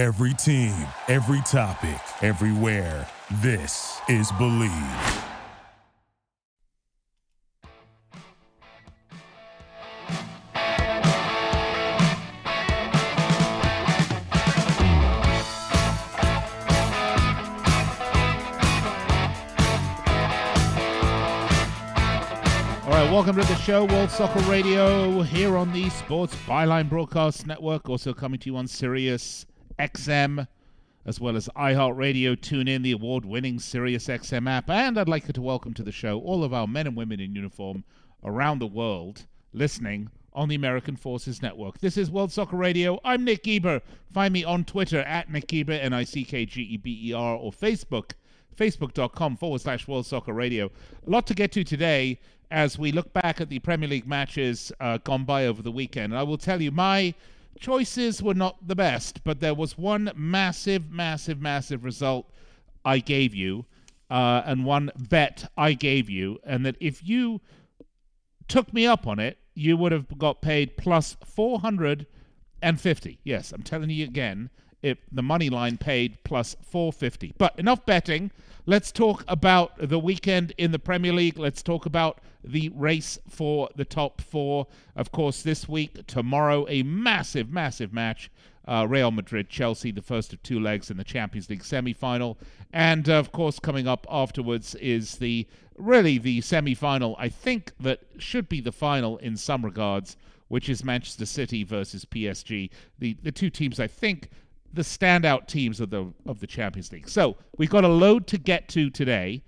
Every team, every topic, everywhere. This is Bleav. All right, welcome to the show, World Soccer Radio, here on the Sports Byline Broadcast Network, also coming to you on Sirius XM, as well as iHeartRadio. TuneIn the award-winning Sirius XM app, and I'd like to welcome to the show all of our men and women in uniform around the world listening on the American Forces Network. This is World Soccer Radio. I'm Nick Geber. Find me on Twitter at Nick Geber, N-I-C-K-G-E-B-E-R, or Facebook, facebook.com forward slash World Soccer Radio. A lot to get to today as we look back at the Premier League matches uh, gone by over the weekend. I will tell you, my choices were not the best, but there was one massive, massive, massive result I gave you, uh, and one bet I gave you, and that if you took me up on it, you would have got paid plus 450. Yes, I'm telling you again, if the money line paid plus 450. But enough betting. Let's talk about the weekend in the Premier League. Let's talk about the race for the top four. Of course, this week, tomorrow, a massive, massive match. Uh, Real Madrid, Chelsea, the first of two legs in the Champions League semi final. And uh, of course, coming up afterwards is the really the semi final, I think, that should be the final in some regards, which is Manchester City versus PSG. The, the two teams, I think, the standout teams of the of the Champions League. So we've got a load to get to today.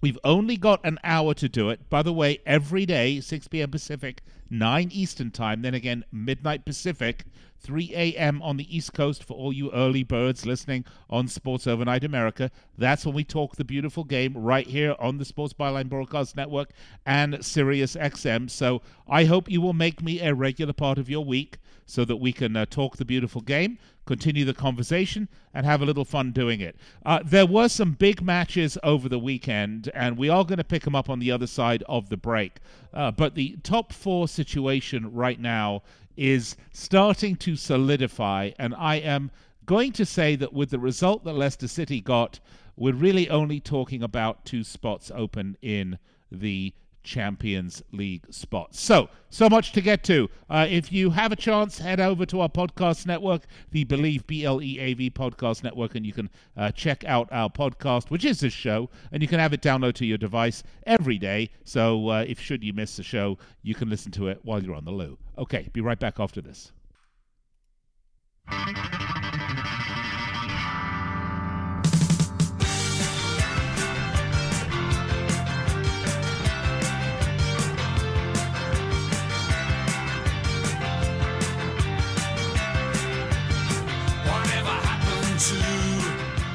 We've only got an hour to do it. By the way, every day, 6 p.m. Pacific, 9 Eastern Time, then again, midnight Pacific, 3 a.m. on the East Coast for all you early birds listening on Sports Overnight America. That's when we talk the beautiful game right here on the Sports Byline Broadcast Network and Sirius XM. So I hope you will make me a regular part of your week so that we can uh, talk the beautiful game, continue the conversation, and have a little fun doing it. Uh, there were some big matches over the weekend, and we are going to pick them up on the other side of the break. Uh, but the top four situation right now is starting to solidify, and I am going to say that with the result that Leicester City got, we're really only talking about two spots open in the Champions League spots. So, so much to get to. Uh, if you have a chance, head over to our podcast network, the Bleav B L E A V podcast network, and you can uh, check out our podcast, which is this show, and you can have it download to your device every day. So, uh, if should you miss the show, you can listen to it while you're on the loo. Okay, be right back after this.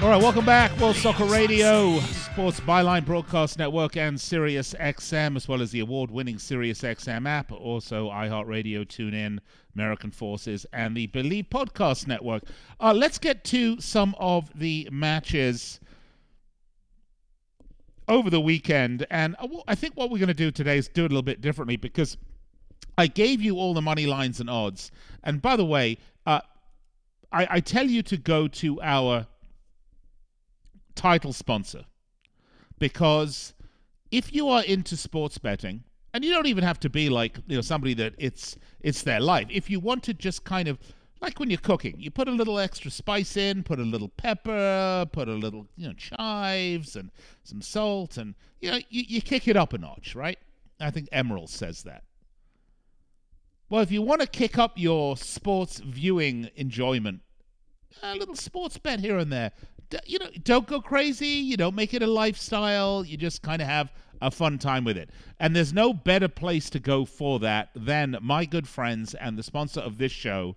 All right, welcome back. World Soccer Radio, Sports Byline Broadcast Network, and Sirius XM, as well as the award-winning Sirius XM app, also iHeartRadio, TuneIn, American Forces, and the Bleav Podcast Network. Uh, let's get to some of the matches over the weekend, and I think what we're going to do today is do it a little bit differently because I gave you all the money lines and odds, and by the way, uh, I, I tell you to go to our title sponsor. Because if you are into sports betting and you don't even have to be like you know somebody that it's it's their life. If you want to just kind of like when you're cooking you put a little extra spice in put a little pepper put a little you know chives and some salt and you know you, you kick it up a notch right? I think Emeril says that. Well if you want to kick up your sports viewing enjoyment a little sports bet here and there you know, don't go crazy. You don't make it a lifestyle. You just kind of have a fun time with it. And there's no better place to go for that than my good friends and the sponsor of this show,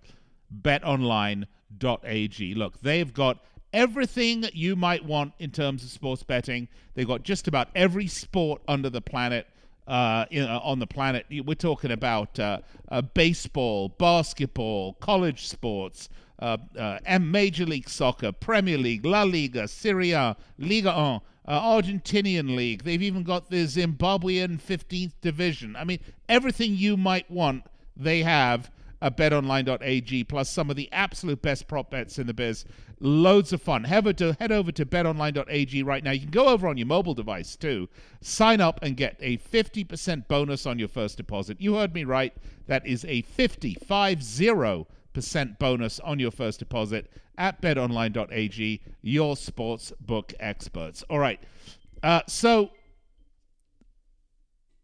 betonline.ag. Look, they've got everything you might want in terms of sports betting. They've got just about every sport under the planet. Uh, uh, on the planet, we're talking about uh, uh baseball, basketball, college sports, uh, uh, and Major League Soccer, Premier League, La Liga, Serie A, Liga 1, uh, Argentinian League. They've even got the Zimbabwean 15th Division. I mean, everything you might want, they have. at betonline.ag, plus some of the absolute best prop bets in the biz. Loads of fun. Head over to, head over to betonline.ag right now. You can go over on your mobile device too. Sign up and get a 50% bonus on your first deposit. You heard me right. That is a 50, 50 percent bonus on your first deposit at betonline.ag, your sports book experts. All right. Uh, so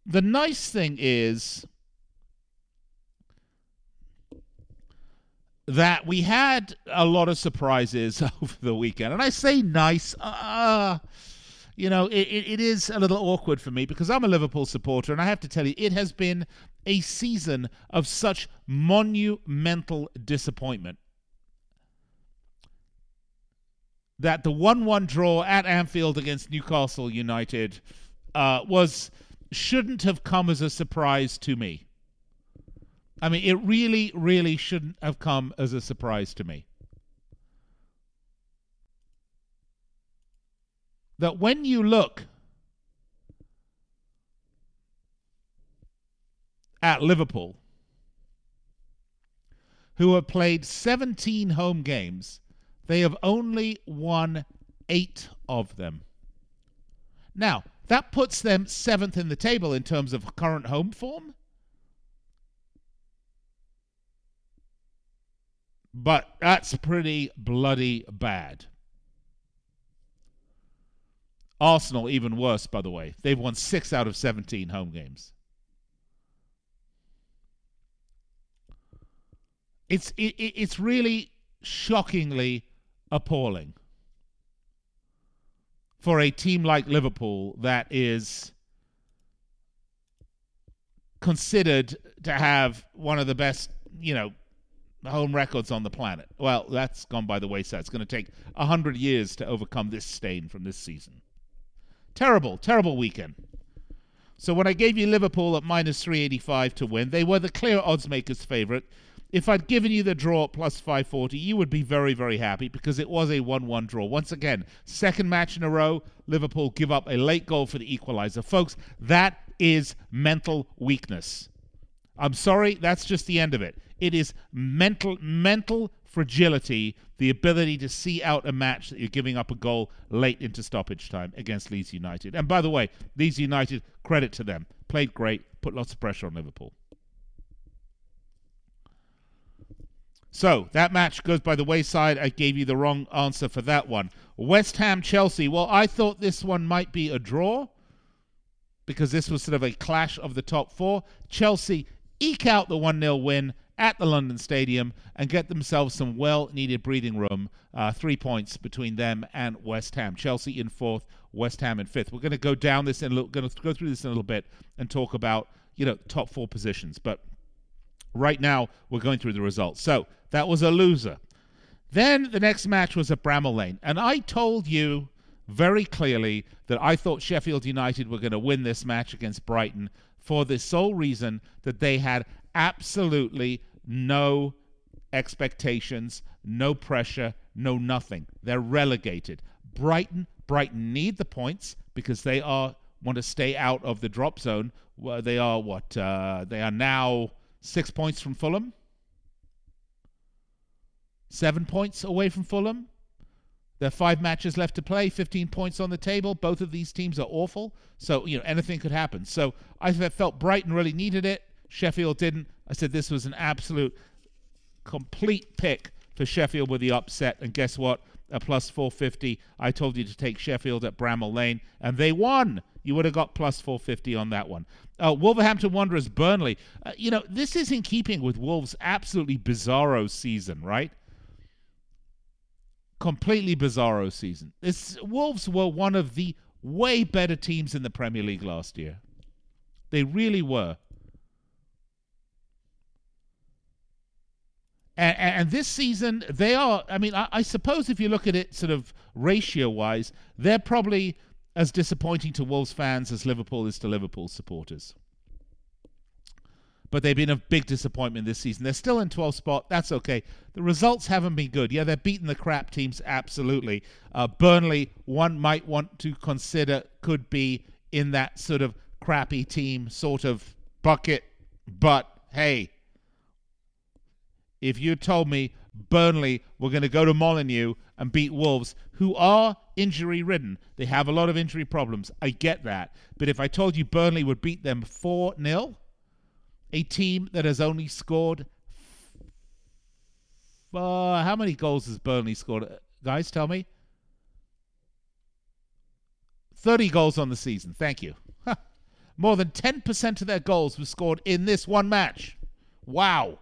the nice thing is that we had a lot of surprises over the weekend. And I say nice, uh, you know, it, it is a little awkward for me because I'm a Liverpool supporter, and I have to tell you, it has been a season of such monumental disappointment. That the 1 1 draw at Anfield against Newcastle United uh, was shouldn't have come as a surprise to me. I mean, it really, really shouldn't have come as a surprise to me. That when you look at Liverpool, who have played 17 home games, they have only won eight of them. Now, that puts them seventh in the table in terms of current home form. But that's pretty bloody bad. Arsenal, even worse, by the way. They've won six out of 17 home games. It's, it, it's really shockingly appalling for a team like Liverpool that is considered to have one of the best, you know, home records on the planet. Well, that's gone by the wayside. It's going to take 100 years to overcome this stain from this season. Terrible, terrible weekend. So when I gave you Liverpool at minus 385 to win, they were the clear odds makers favorite if I'd given you the draw at plus 540, you would be very, very happy because it was a 1 1 draw. Once again, second match in a row, Liverpool give up a late goal for the equalizer. Folks, that is mental weakness. I'm sorry, that's just the end of it. It is mental, mental fragility, the ability to see out a match that you're giving up a goal late into stoppage time against Leeds United. And by the way, Leeds United, credit to them, played great, put lots of pressure on Liverpool. So that match goes by the wayside. I gave you the wrong answer for that one. West Ham Chelsea. Well, I thought this one might be a draw because this was sort of a clash of the top four. Chelsea eke out the 1 0 win at the London Stadium and get themselves some well needed breathing room. Uh, three points between them and West Ham. Chelsea in fourth, West Ham in fifth. We're going to go down this and going to go through this in a little bit and talk about, you know, top four positions. But right now, we're going through the results. So that was a loser. Then the next match was at Bramall Lane. And I told you very clearly that I thought Sheffield United were going to win this match against Brighton for the sole reason that they had absolutely no expectations, no pressure, no nothing. They're relegated. Brighton, Brighton need the points because they are want to stay out of the drop zone. Well, they are what? Uh, they are now six points from Fulham seven points away from Fulham. There are five matches left to play, 15 points on the table. Both of these teams are awful. So, you know, anything could happen. So I felt Brighton really needed it. Sheffield didn't. I said this was an absolute complete pick for Sheffield with the upset. And guess what? A plus 450. I told you to take Sheffield at Bramall Lane, and they won. You would have got plus 450 on that one. Uh, Wolverhampton Wanderers, Burnley. Uh, you know, this is in keeping with Wolves' absolutely bizarro season, right? completely bizarro season. This Wolves were one of the way better teams in the Premier League last year. They really were. And, and, this season, they are. I mean, I, I suppose if you look at it sort of ratio wise, they're probably as disappointing to Wolves fans as Liverpool is to Liverpool supporters but they've been a big disappointment this season. They're still in 12th spot. That's okay. The results haven't been good. Yeah, they're beating the crap teams, absolutely. Uh, Burnley, one might want to consider, could be in that sort of crappy team sort of bucket. But hey, if you told me Burnley were going to go to Molineux and beat Wolves, who are injury ridden. They have a lot of injury problems. I get that. But if I told you Burnley would beat them 4 0, a team that has only scored. Uh, how many goals has Burnley scored? Guys, tell me. 30 goals on the season. Thank you. More than 10% of their goals were scored in this one match. Wow.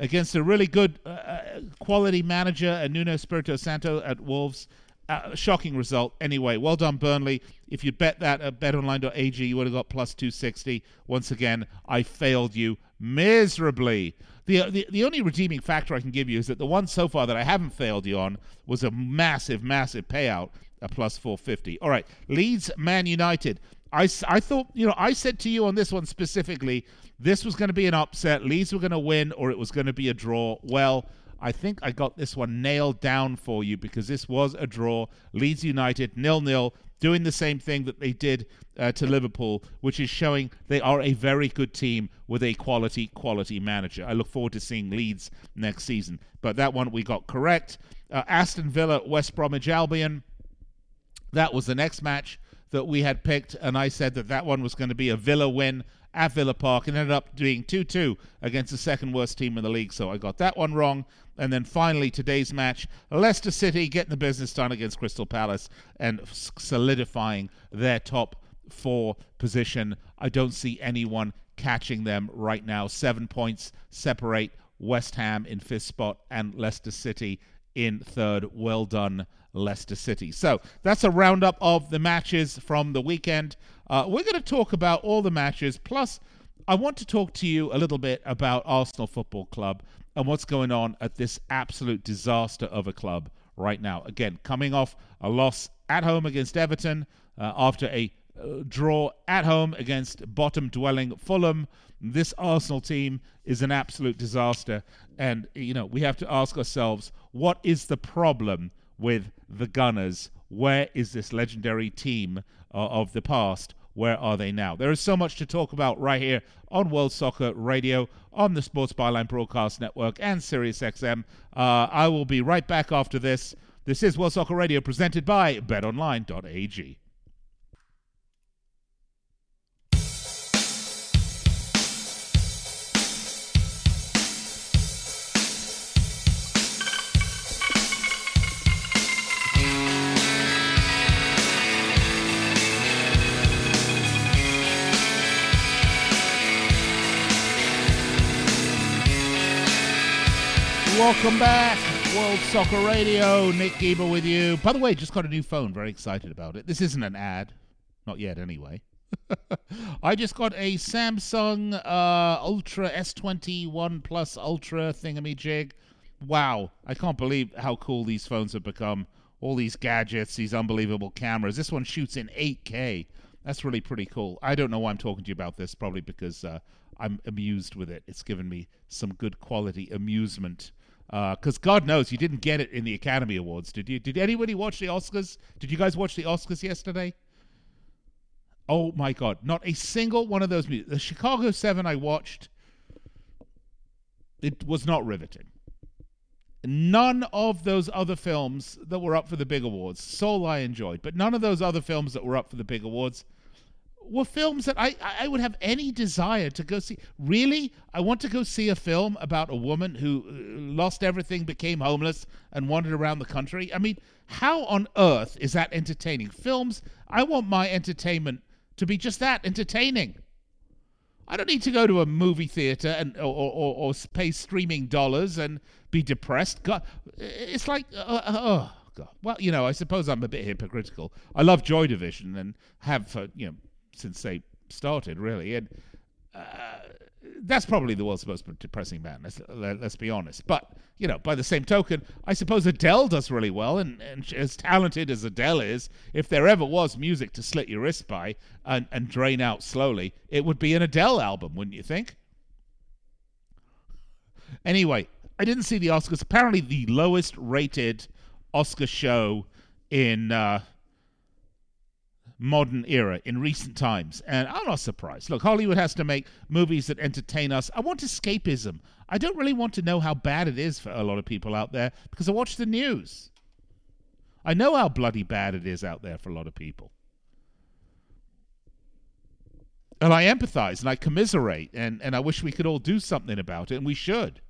Against a really good uh, uh quality manager, uh, Nuno Espirito Santo at Wolves. Uh, shocking result. Anyway, well done, Burnley. If you'd bet that at betonline.ag, you would have got plus 260. Once again, I failed you miserably. The, the, the only redeeming factor I can give you is that the one so far that I haven't failed you on was a massive, massive payout, a plus 450. All right, Leeds Man United. I, I thought, you know, I said to you on this one specifically, this was going to be an upset. Leeds were going to win or it was going to be a draw. Well, I think I got this one nailed down for you because this was a draw. Leeds United nil nil, doing the same thing that they did uh, to Liverpool, which is showing they are a very good team with a quality quality manager. I look forward to seeing Leeds next season. But that one we got correct. Uh, Aston Villa, West Bromwich Albion. That was the next match that we had picked, and I said that that one was going to be a Villa win at Villa Park and ended up doing 2 2 against the second worst team in the league. So I got that one wrong. And then finally, today's match Leicester City getting the business done against Crystal Palace and solidifying their top four position. I don't see anyone catching them right now. Seven points separate West Ham in fifth spot and Leicester City in third. Well done, Leicester City. So that's a roundup of the matches from the weekend. Uh, we're going to talk about all the matches, plus, I want to talk to you a little bit about Arsenal Football Club and what's going on at this absolute disaster of a club right now. Again, coming off a loss at home against Everton uh, after a uh, draw at home against bottom dwelling Fulham. This Arsenal team is an absolute disaster. And, you know, we have to ask ourselves what is the problem with the Gunners? Where is this legendary team uh, of the past? Where are they now? There is so much to talk about right here on World Soccer Radio, on the Sports Byline Broadcast Network, and SiriusXM. Uh, I will be right back after this. This is World Soccer Radio presented by BetOnline.ag. Welcome back. World Soccer Radio. Nick Geber with you. By the way, just got a new phone. Very excited about it. This isn't an ad. Not yet, anyway. I just got a Samsung uh, Ultra S21 Plus Ultra thingamajig. Wow. I can't believe how cool these phones have become. All these gadgets, these unbelievable cameras. This one shoots in 8K. That's really pretty cool. I don't know why I'm talking to you about this, probably because uh, I'm amused with it. It's given me some good quality amusement because uh, God knows you didn't get it in the Academy Awards, did you? Did anybody watch the Oscars? Did you guys watch the Oscars yesterday? Oh my God! Not a single one of those. Movies. The Chicago Seven I watched. It was not riveting. None of those other films that were up for the big awards. Soul I enjoyed, but none of those other films that were up for the big awards were films that I, I would have any desire to go see. Really? I want to go see a film about a woman who uh, lost everything, became homeless, and wandered around the country. I mean, how on earth is that entertaining? Films, I want my entertainment to be just that entertaining. I don't need to go to a movie theater and or, or, or pay streaming dollars and be depressed. God, it's like, uh, uh, oh, God. Well, you know, I suppose I'm a bit hypocritical. I love Joy Division and have for, you know, since they started, really. And uh, that's probably the world's most depressing band. Let's, let's be honest. But you know, by the same token, I suppose Adele does really well, and, and as talented as Adele is, if there ever was music to slit your wrist by and, and drain out slowly, it would be an Adele album, wouldn't you think? Anyway, I didn't see the Oscars. Apparently, the lowest rated Oscar show in uh, modern era in recent times, and I'm not surprised. Look, Hollywood has to make movies that entertain us. I want escapism. I don't really want to know how bad it is for a lot of people out there because I watch the news. I know how bloody bad it is out there for a lot of people. And I empathize and I commiserate, and, and I wish we could all do something about it, and we should.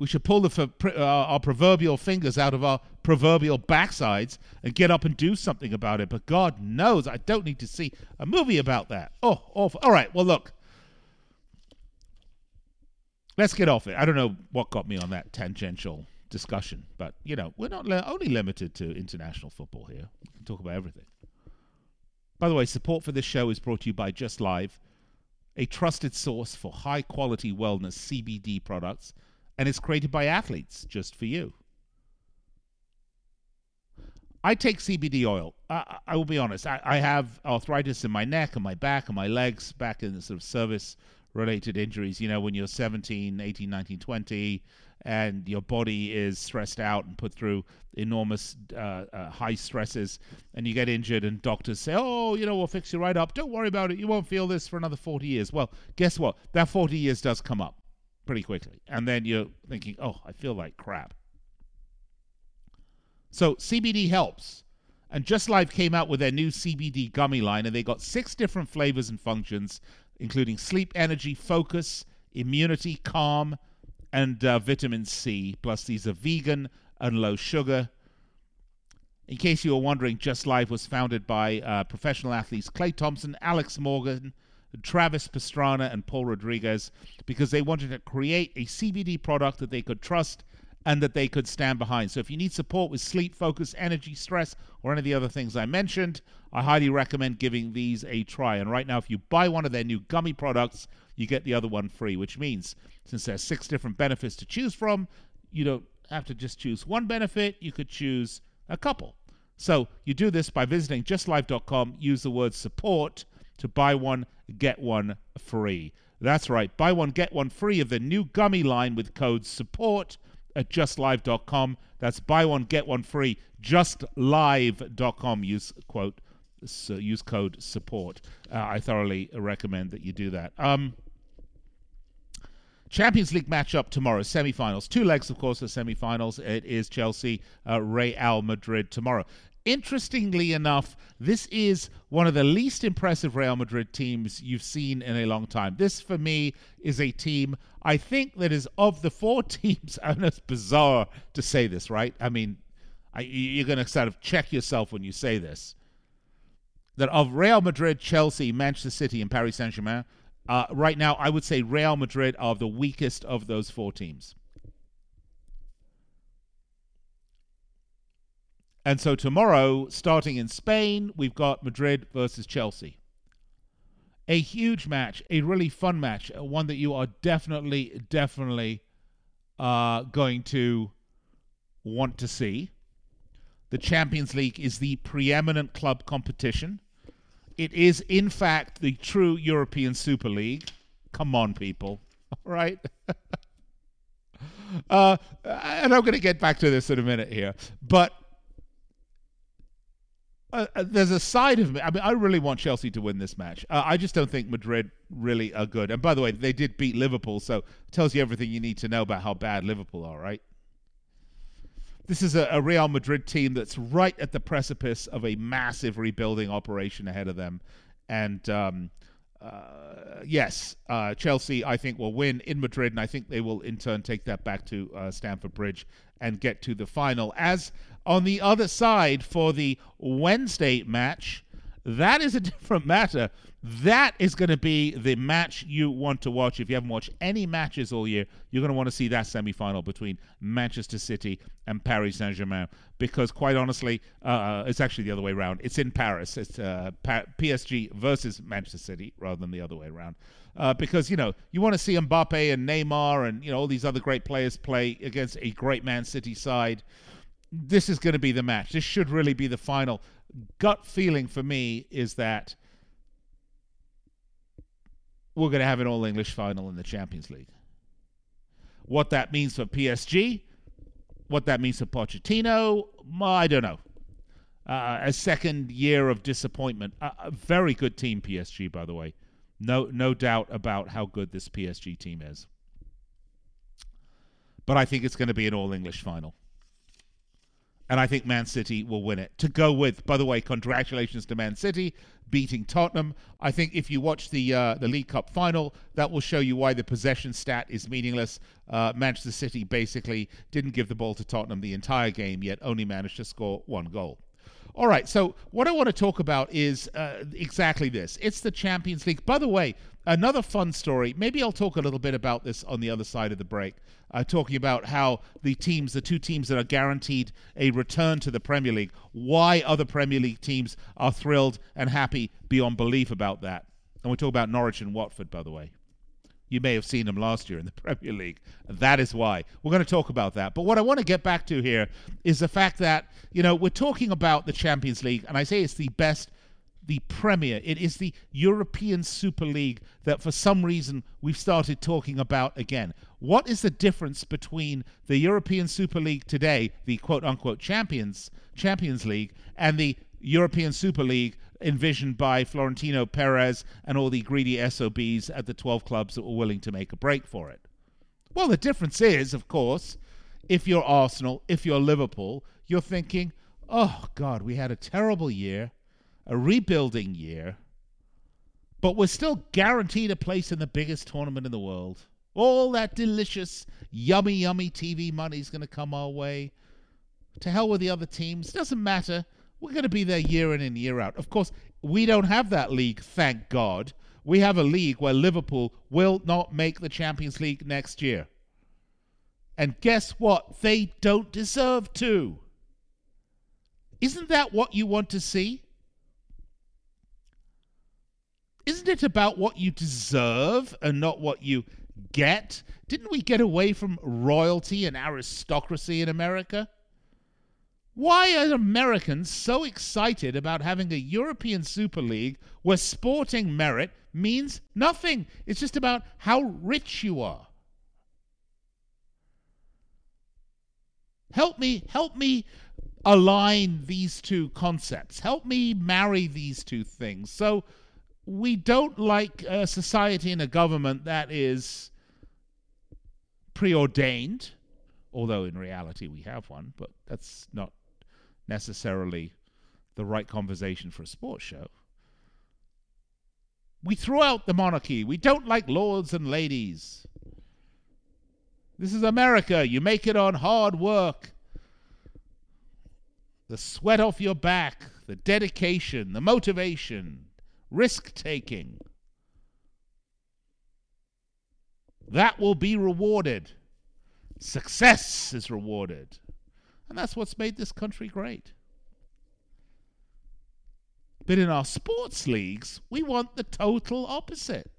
We should pull the, uh, our proverbial fingers out of our proverbial backsides and get up and do something about it. But God knows I don't need to see a movie about that. Oh, awful. All right, well, look. Let's get off it. I don't know what got me on that tangential discussion, but, you know, we're not only limited to international football here. We can talk about everything. By the way, support for this show is brought to you by Just Live, a trusted source for high quality wellness CBD products, and it's created by athletes just for you. I take CBD oil. I, I will be honest. I, I, have arthritis in my neck and my back and my legs back in the sort of service related injuries. You know, when you're 17, 18, 19, 20, and your body is stressed out and put through enormous uh, uh, high stresses, and you get injured, and doctors say, "Oh, you know, we'll fix you right up. Don't worry about it. You won't feel this for another 40 years." Well, guess what? That 40 years does come up pretty quickly, and then you're thinking, "Oh, I feel like crap." So CBD helps. And Just Live came out with their new CBD gummy line, and they got six different flavors and functions, including sleep, energy, focus, immunity, calm, and uh, vitamin C. Plus, these are vegan and low sugar. In case you were wondering, Just Live was founded by uh, professional athletes Klay Thompson, Alex Morgan, Travis Pastrana, and Paul Rodriguez because they wanted to create a CBD product that they could trust and that they could stand behind. So if you need support with sleep, focus, energy, stress, or any of the other things I mentioned, I highly recommend giving these a try. And right now, if you buy one of their new gummy products, you get the other one free, which means since there's six different benefits to choose from, you don't have to just choose one benefit, you could choose a couple. So you do this by visiting justlive.com, use the word support to buy one, get one free. That's right, buy one, get one free of the new gummy line with code support at justlive.com. That's buy one, get one free. Justlive.com. Use quote, so use code support. Uh, I thoroughly recommend that you do that. Um, Champions League matchup tomorrow, semi-finals. Two legs, of course, of semi-finals. It is Chelsea, uh, Real Madrid tomorrow. Interestingly enough, this is one of the least impressive Real Madrid teams you've seen in a long time. This, for me, is a team I think that is of the four teams. and it's bizarre to say this, right? I mean, I, you're going to sort of check yourself when you say this. That of Real Madrid, Chelsea, Manchester City, and Paris Saint Germain, uh, right now, I would say Real Madrid are the weakest of those four teams. And so tomorrow, starting in Spain, we've got Madrid versus Chelsea. A huge match, a really fun match, uh, one that you are definitely, definitely uh, going to want to see. The Champions League is the preeminent club competition. It is, in fact, the true European Super League. Come on, people. All right? uh, and I'm going to get back to this in a minute here. But uh, uh, there's a side of me. I mean, I really want Chelsea to win this match. Uh, I just don't think Madrid really are good. And by the way, they did beat Liverpool, so it tells you everything you need to know about how bad Liverpool are, right? This is a, a Real Madrid team that's right at the precipice of a massive rebuilding operation ahead of them. And um, uh, yes, uh, Chelsea, I think, will win in Madrid, and I think they will in turn take that back to uh, Stamford Bridge and get to the final. As on the other side for the Wednesday match, that is a different matter. That is going to be the match you want to watch. If you haven't watched any matches all year, you're going to want to see that semi final between Manchester City and Paris Saint Germain. Because, quite honestly, uh, uh, it's actually the other way around. It's in Paris. It's uh, pa- PSG versus Manchester City rather than the other way around. Uh, because, you know, you want to see Mbappe and Neymar and, you know, all these other great players play against a great Man City side this is going to be the match. This should really be the final. Gut feeling for me is that we're going to have an all English final in the Champions League. What that means for PSG, what that means for Pochettino, I don't know. uh, a second year of disappointment. A very good team, PSG, by the way. No, no doubt about how good this PSG team is. But I think it's going to be an all English final and I think Man City will win it. To go with, by the way, congratulations to Man City beating Tottenham. I think if you watch the uh, the League Cup final, that will show you why the possession stat is meaningless. Uh, Manchester City basically didn't give the ball to Tottenham the entire game, yet only managed to score one goal. All right, so what I want to talk about is uh, exactly this. It's the Champions League. By the way, another fun story. Maybe I'll talk a little bit about this on the other side of the break. Uh, talking about how the teams, the two teams that are guaranteed a return to the Premier League, why other Premier League teams are thrilled and happy beyond belief about that. And we talk about Norwich and Watford, by the way. You may have seen them last year in the Premier League. That is why. We're going to talk about that. But what I want to get back to here is the fact that, you know, we're talking about the Champions League, and I say it's the best, the Premier. It is the European Super League that for some reason we've started talking about again. What is the difference between the European Super League today, the quote unquote Champions Champions League, and the European Super League envisioned by Florentino Perez and all the greedy SOBs at the 12 clubs that were willing to make a break for it. Well, the difference is, of course, if you're Arsenal, if you're Liverpool, you're thinking, oh, God, we had a terrible year, a rebuilding year, but we're still guaranteed a place in the biggest tournament in the world. All that delicious, yummy, yummy TV money is going to come our way. To hell with the other teams. Doesn't matter. We're going to be there year in and year out. Of course, we don't have that league, thank God. We have a league where Liverpool will not make the Champions League next year. And guess what? They don't deserve to. Isn't that what you want to see? Isn't it about what you deserve and not what you get? Didn't we get away from royalty and aristocracy in America? Why are Americans so excited about having a European Super League where sporting merit means nothing? It's just about how rich you are. Help me, help me align these two concepts. Help me marry these two things. So we don't like a society and a government that is preordained, although in reality we have one, but that's not necessarily the right conversation for a sports show. We throw out the monarchy. We don't like lords and ladies. This is America. You make it on hard work. The sweat off your back, the dedication, the motivation, risk taking. That will be rewarded. Success is rewarded. And that's what's made this country great. But in our sports leagues, we want the total opposite.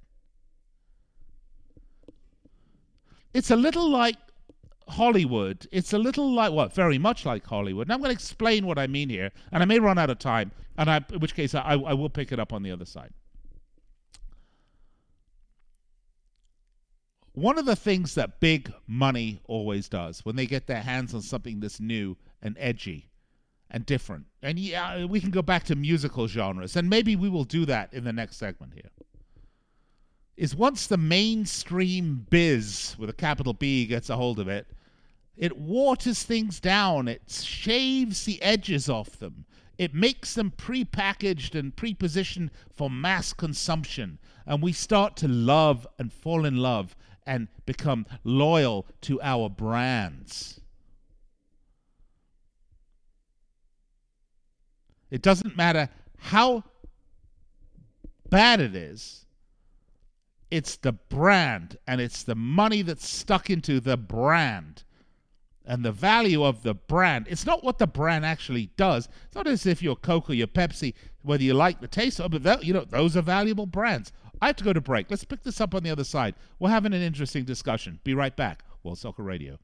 It's a little like Hollywood. It's a little like, well, very much like Hollywood. And I'm going to explain what I mean here. And I may run out of time, and I, in which case I, I will pick it up on the other side. One of the things that big money always does when they get their hands on something that's new and edgy and different, and yeah, we can go back to musical genres, and maybe we will do that in the next segment here. Is once the mainstream biz with a capital B gets a hold of it, it waters things down, it shaves the edges off them, it makes them pre-packaged and pre-positioned for mass consumption, and we start to love and fall in love and become loyal to our brands. It doesn't matter how bad it is, it's the brand and it's the money that's stuck into the brand and the value of the brand. It's not what the brand actually does. It's not as if you're Coke or your Pepsi, whether you like the taste of it, you know, those are valuable brands. I have to go to break. Let's pick this up on the other side. We're having an interesting discussion. Be right back. World Soccer Radio.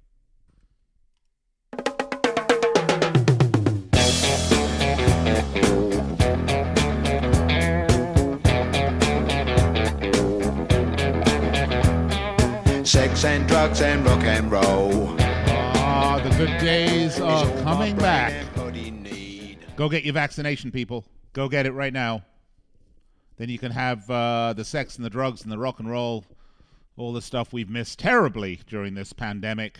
Sex and drugs and rock and roll. Ah, the good days are coming back. Go get your vaccination, people. Go get it right now. Then you can have uh, the sex and the drugs and the rock and roll, all the stuff we've missed terribly during this pandemic.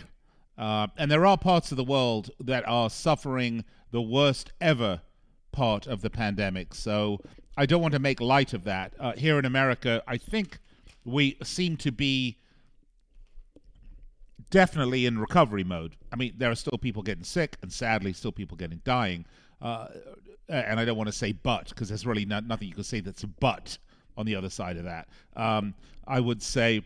Uh, and there are parts of the world that are suffering the worst ever part of the pandemic. So I don't want to make light of that. Uh, here in America, I think we seem to be definitely in recovery mode. I mean, there are still people getting sick, and sadly, still people getting dying. Uh, and I don't want to say but because there's really not, nothing you can say that's a but on the other side of that. Um, I would say,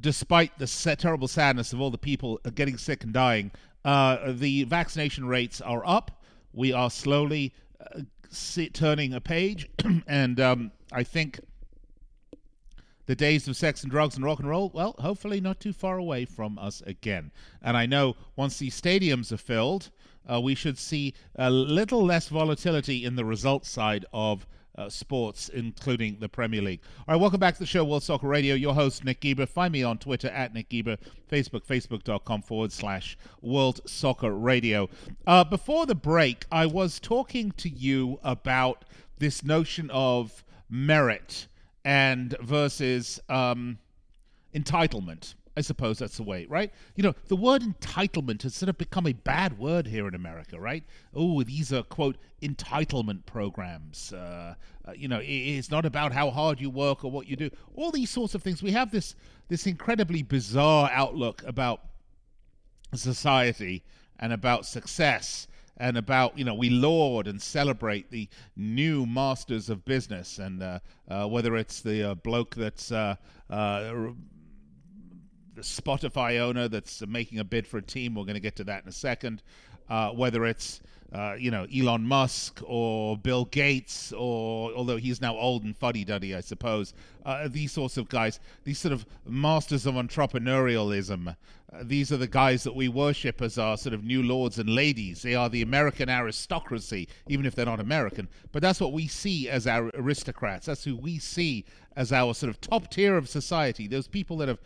despite the terrible sadness of all the people getting sick and dying, uh, the vaccination rates are up. We are slowly uh, turning a page, and um, I think the days of sex and drugs and rock and roll, well, hopefully not too far away from us again. And I know once these stadiums are filled, uh, we should see a little less volatility in the results side of uh, sports, including the Premier League. All right, welcome back to the show, World Soccer Radio. Your host, Nick Geber. Find me on Twitter at Nick Geber, Facebook, facebook.com forward slash World Soccer Radio. Uh, before the break, I was talking to you about this notion of merit and versus um, entitlement. I suppose that's the way, right? You know, the word entitlement has sort of become a bad word here in America, right? Oh, these are, quote, entitlement programs. Uh, uh, you know, it, it's not about how hard you work or what you do. All these sorts of things. We have this this incredibly bizarre outlook about society and about success and about you know we laud and celebrate the new masters of business and uh, uh, whether it's the uh, bloke that's uh, uh, Spotify owner that's making a bid for a team we're going to get to that in a second uh, whether it's uh, you know, Elon Musk or Bill Gates, or although he's now old and fuddy duddy, I suppose, uh, these sorts of guys, these sort of masters of entrepreneurialism, uh, these are the guys that we worship as our sort of new lords and ladies. They are the American aristocracy, even if they're not American. But that's what we see as our aristocrats. That's who we see as our sort of top tier of society, those people that have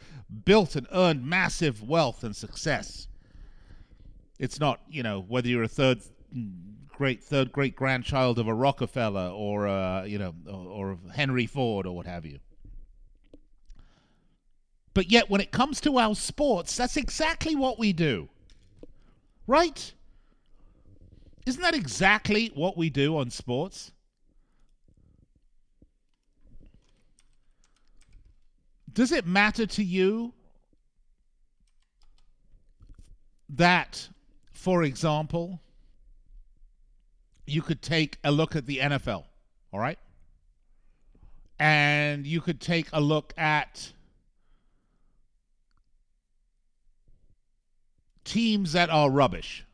built and earned massive wealth and success. It's not, you know, whether you're a third great third great grandchild of a Rockefeller or uh, you know or, or Henry Ford or what have you. But yet, when it comes to our sports, that's exactly what we do, right? Isn't that exactly what we do on sports? Does it matter to you that, for example, you could take a look at the NFL, all right? And you could take a look at teams that are rubbish.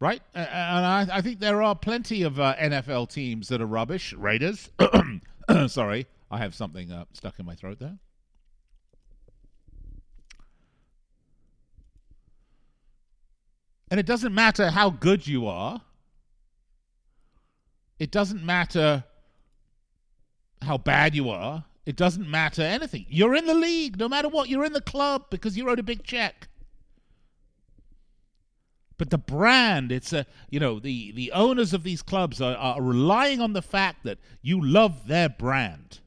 Right? And I, think there are plenty of uh, NFL teams that are rubbish. Raiders. Sorry, I have something uh, stuck in my throat there. And it doesn't matter how good you are. It doesn't matter how bad you are. It doesn't matter anything. You're in the league, no matter what. You're in the club because you wrote a big check. But the brand, it's a you know the the owners of these clubs are, are relying on the fact that you love their brand.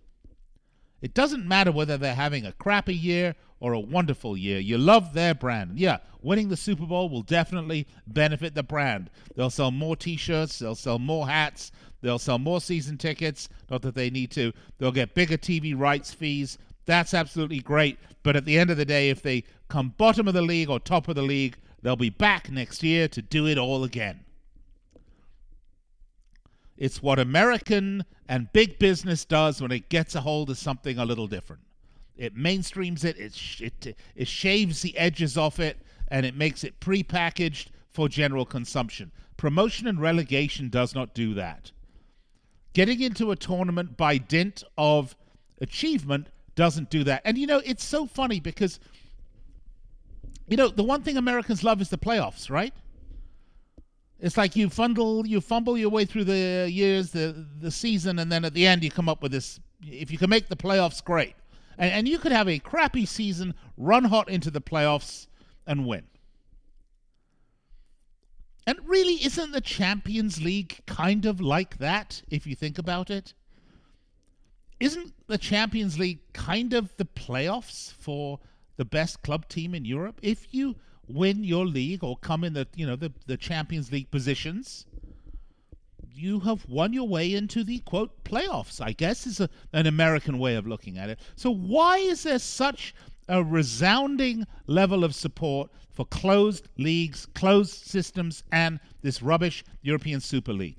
It doesn't matter whether they're having a crappy year or a wonderful year. You love their brand. Yeah, winning the Super Bowl will definitely benefit the brand. They'll sell more t shirts, they'll sell more hats, they'll sell more season tickets. Not that they need to. They'll get bigger TV rights fees. That's absolutely great. But at the end of the day, if they come bottom of the league or top of the league, they'll be back next year to do it all again. It's what American and big business does when it gets a hold of something a little different. It mainstreams it, it, it, it shaves the edges off it, and it makes it prepackaged for general consumption. Promotion and relegation does not do that. Getting into a tournament by dint of achievement doesn't do that. And you know, it's so funny because you know, the one thing Americans love is the playoffs, right? It's like you fumble you fumble your way through the years, the the season, and then at the end you come up with this if you can make the playoffs, great and, and you could have a crappy season, run hot into the playoffs, and win. And really, isn't the Champions League kind of like that, if you think about it? Isn't the Champions League kind of the playoffs for the best club team in Europe? If you win your league or come in the you know the, the Champions League positions, you have won your way into the quote playoffs, I guess is a, an American way of looking at it. So why is there such a resounding level of support for closed leagues, closed systems, and this rubbish European Super League?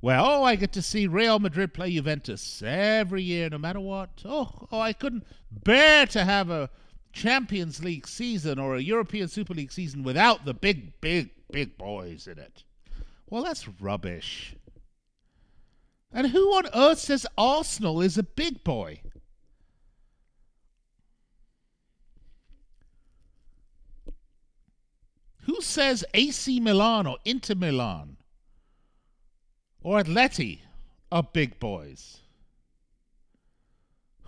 Well, oh, I get to see Real Madrid play Juventus every year, no matter what. Oh, oh, I couldn't bear to have a Champions League season or a European Super League season without the big, big, big boys in it. Well, that's rubbish. And who on earth says Arsenal is a big boy? Who says AC Milan or Inter Milan or Atleti are big boys?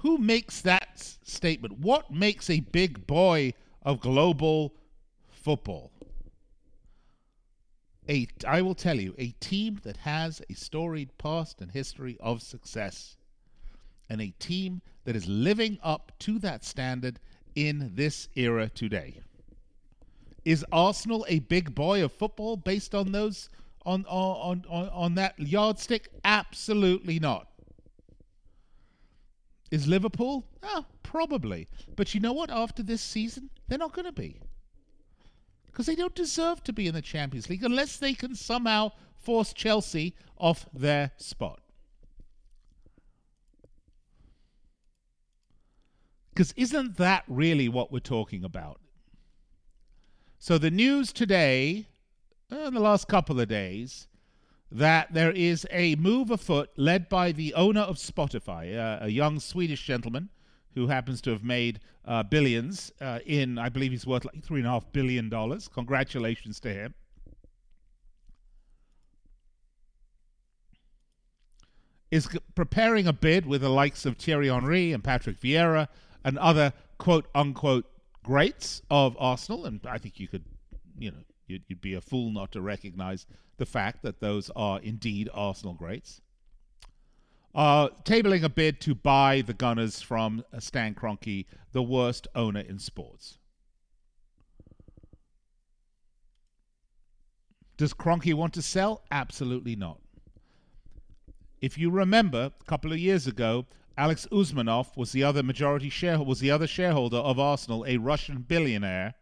Who makes that statement? What makes a big boy of global football? A, I will tell you, a team that has a storied past and history of success, and a team that is living up to that standard in this era today. Is Arsenal a big boy of football based on those on on on, on that yardstick? Absolutely not. Is Liverpool? Ah, probably. But you know what? After this season, they're not going to be. Because they don't deserve to be in the Champions League unless they can somehow force Chelsea off their spot. Because isn't that really what we're talking about? So the news today, uh, in the last couple of days, that there is a move afoot led by the owner of Spotify, uh, a young Swedish gentleman who happens to have made uh, billions uh, in, I believe he's worth like three and a half billion dollars. Congratulations to him. Is preparing a bid with the likes of Thierry Henry and Patrick Vieira and other quote unquote greats of Arsenal. And I think you could, you know, you'd, you'd be a fool not to recognize the fact that those are indeed Arsenal greats. Uh, tabling a bid to buy the Gunners from uh, Stan Kroenke, the worst owner in sports. Does Kroenke want to sell? Absolutely not. If you remember, a couple of years ago, Alex Usmanov was the other majority shareholder, was the other shareholder of Arsenal, a Russian billionaire,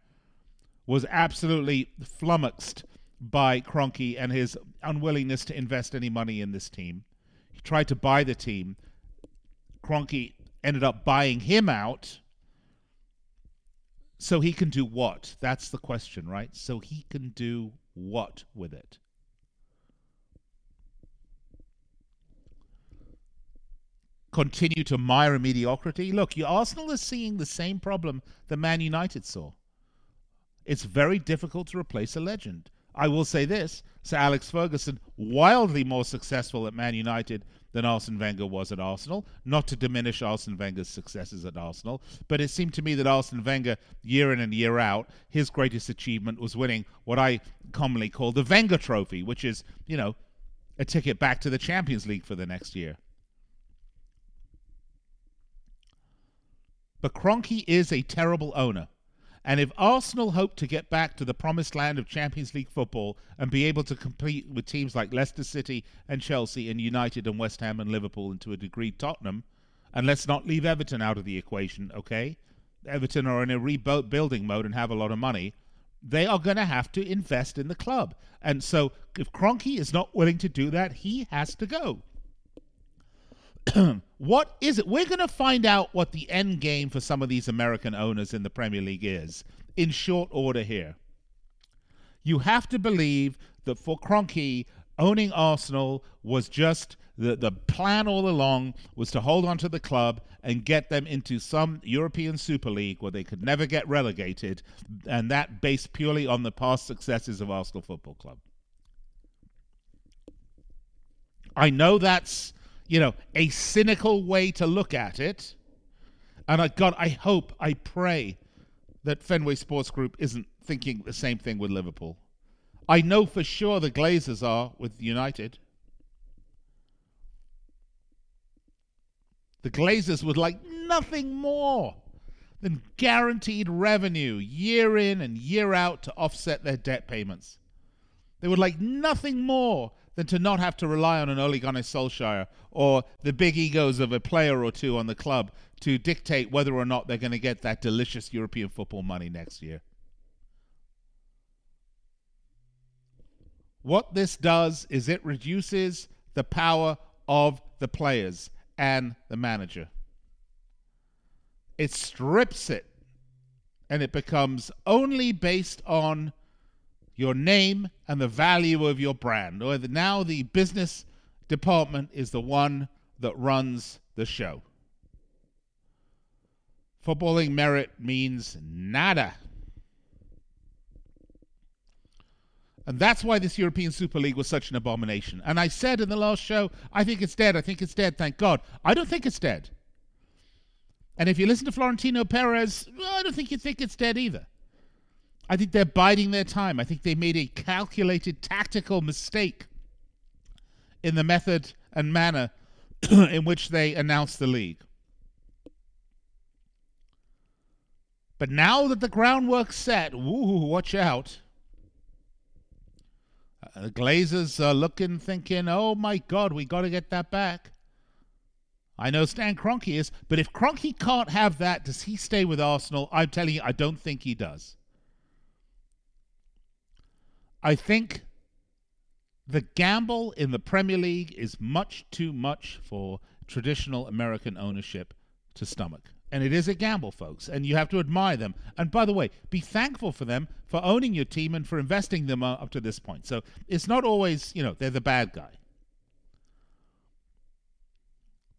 was absolutely flummoxed by Kroenke and his unwillingness to invest any money in this team. He tried to buy the team. Kroenke ended up buying him out. So he can do what? That's the question, right? So he can do what with it? Continue to mire mediocrity? Look, Arsenal is seeing the same problem that Man United saw. It's very difficult to replace a legend. I will say this Sir Alex Ferguson, wildly more successful at Man United than Arsene Wenger was at Arsenal. Not to diminish Arsene Wenger's successes at Arsenal, but it seemed to me that Arsene Wenger, year in and year out, his greatest achievement was winning what I commonly call the Wenger Trophy, which is, you know, a ticket back to the Champions League for the next year. But Kroenke is a terrible owner. And if Arsenal hope to get back to the promised land of Champions League football and be able to compete with teams like Leicester City and Chelsea and United and West Ham and Liverpool and to a degree Tottenham, and let's not leave Everton out of the equation, okay? Everton are in a rebuilding mode and have a lot of money. They are going to have to invest in the club. And so if Kroenke is not willing to do that, he has to go. what is it? We're going to find out what the end game for some of these American owners in the Premier League is in short order here. You have to believe that for Kroenke, owning Arsenal was just the, the plan all along was to hold on to the club and get them into some European Super League where they could never get relegated, and that based purely on the past successes of Arsenal Football Club. I know that's you know, a cynical way to look at it. And I God, I hope, I pray that Fenway Sports Group isn't thinking the same thing with Liverpool. I know for sure the Glazers are with United. The Glazers would like nothing more than guaranteed revenue year in and year out to offset their debt payments. They would like nothing more than to not have to rely on an Ole Gunnar Solskjaer or the big egos of a player or two on the club to dictate whether or not they're going to get that delicious European football money next year. What this does is it reduces the power of the players and the manager. It strips it and it becomes only based on your name and the value of your brand. Or now the business department is the one that runs the show. Footballing merit means nada. And that's why this European Super League was such an abomination. And I said in the last show, I think it's dead. I think it's dead. Thank God. I don't think it's dead. And if you listen to Florentino Perez, well, I don't think you think it's dead either. I think they're biding their time. I think they made a calculated tactical mistake in the method and manner in which they announced the league. But now that the groundwork's set, woo, watch out. Uh, the Glazers are looking, thinking, oh my God, we got to get that back. I know Stan Kroenke is, but if Kroenke can't have that, does he stay with Arsenal? I'm telling you, I don't think he does. I think the gamble in the Premier League is much too much for traditional American ownership to stomach. And it is a gamble, folks, and you have to admire them. And by the way, be thankful for them for owning your team and for investing them up to this point. So it's not always, you know, they're the bad guy.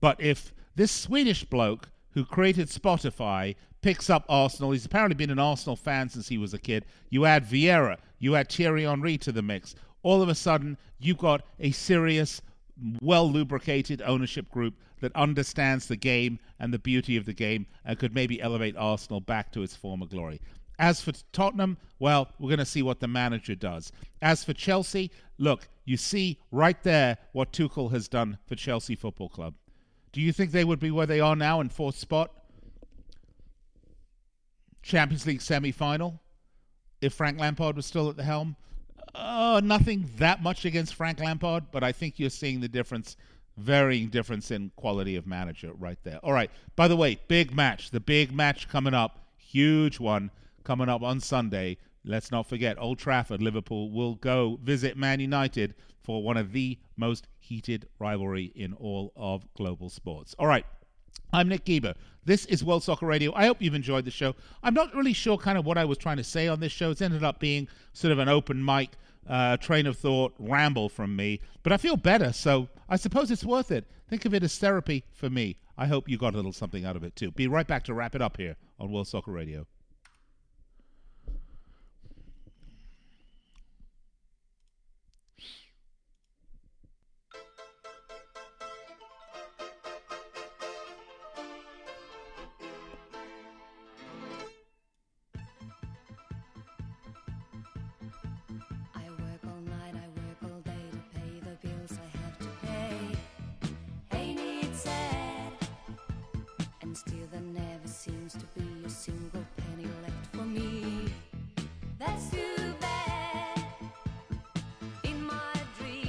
But if this Swedish bloke who created Spotify picks up Arsenal, he's apparently been an Arsenal fan since he was a kid. You add Vieira, you add Thierry Henry to the mix. All of a sudden, you've got a serious, well lubricated ownership group that understands the game and the beauty of the game and could maybe elevate Arsenal back to its former glory. As for Tottenham, well, we're going to see what the manager does. As for Chelsea, look, you see right there what Tuchel has done for Chelsea Football Club. Do you think they would be where they are now in fourth spot? Champions League semi final if Frank Lampard was still at the helm? Oh, nothing that much against Frank Lampard, but I think you're seeing the difference varying difference in quality of manager right there. All right. By the way, big match. The big match coming up. Huge one coming up on Sunday. Let's not forget Old Trafford. Liverpool will go visit Man United for one of the most heated rivalry in all of global sports. All right. I'm Nick Geber. This is World Soccer Radio. I hope you've enjoyed the show. I'm not really sure kind of what I was trying to say on this show. It's ended up being sort of an open mic uh, train of thought ramble from me, but I feel better, so I suppose it's worth it. Think of it as therapy for me. I hope you got a little something out of it too. Be right back to wrap it up here on World Soccer Radio.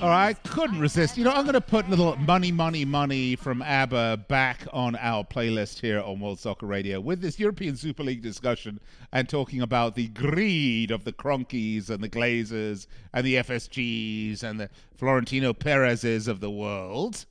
All right, couldn't resist. You know, I'm going to put little money, money, money from ABBA back on our playlist here on World Soccer Radio with this European Super League discussion and talking about the greed of the Kroenkes and the Glazers and the FSGs and the Florentino Perezes of the world.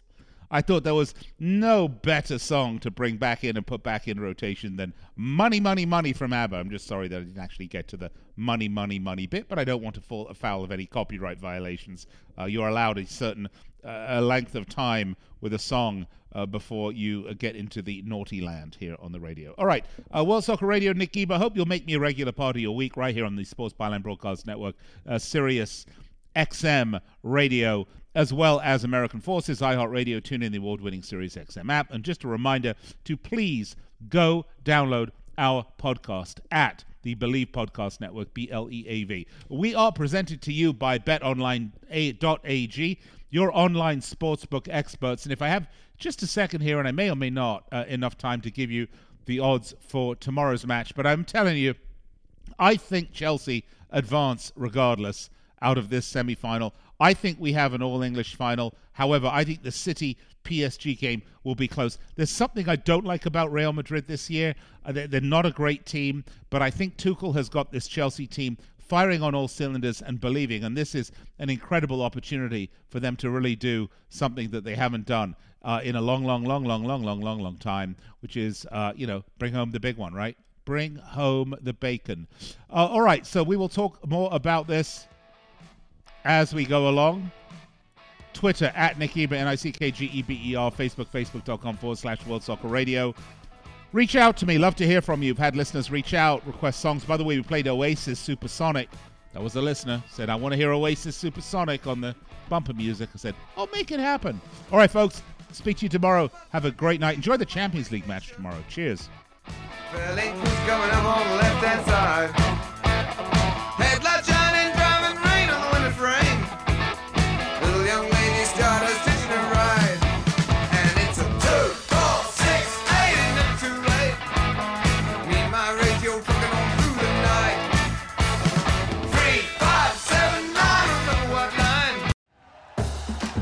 I thought there was no better song to bring back in and put back in rotation than Money, Money, Money from ABBA. I'm just sorry that I didn't actually get to the money, money, money bit, but I don't want to fall afoul of any copyright violations. Uh, you're allowed a certain uh, length of time with a song uh, before you uh, get into the naughty land here on the radio. All right, uh, World Soccer Radio, Nick. I hope you'll make me a regular part of your week right here on the Sports Byline Broadcast Network, uh, Sirius XM Radio as well as American Forces, iHeartRadio, TuneIn the award winning Sirius XM app. And just a reminder to please go download our podcast at the Bleav Podcast Network, B L E A V. We are presented to you by betonline.ag, your online sportsbook experts. And if I have just a second here, and I may or may not uh, enough time to give you the odds for tomorrow's match, but I'm telling you, I think Chelsea advance regardless out of this semi final. I think we have an all English final. However, I think the City PSG game will be close. There's something I don't like about Real Madrid this year. Uh, they're not a great team, but I think Tuchel has got this Chelsea team firing on all cylinders and believing. And this is an incredible opportunity for them to really do something that they haven't done uh, in a long, long, long, long, long, long, long, long time, which is, uh, you know, bring home the big one, right? Bring home the bacon. Uh, all right, so we will talk more about this as we go along. Twitter at Nick Geber, N-I-C-K-G-E-B-E-R, Facebook, facebook.com forward slash World Soccer Radio. Reach out to me. Love to hear from you. We've had listeners reach out, request songs. By the way, we played Oasis Supersonic. That was a listener. Said, I want to hear Oasis Supersonic on the bumper music. I said, I'll make it happen. All right, folks. Speak to you tomorrow. Have a great night. Enjoy the Champions League match tomorrow. Cheers.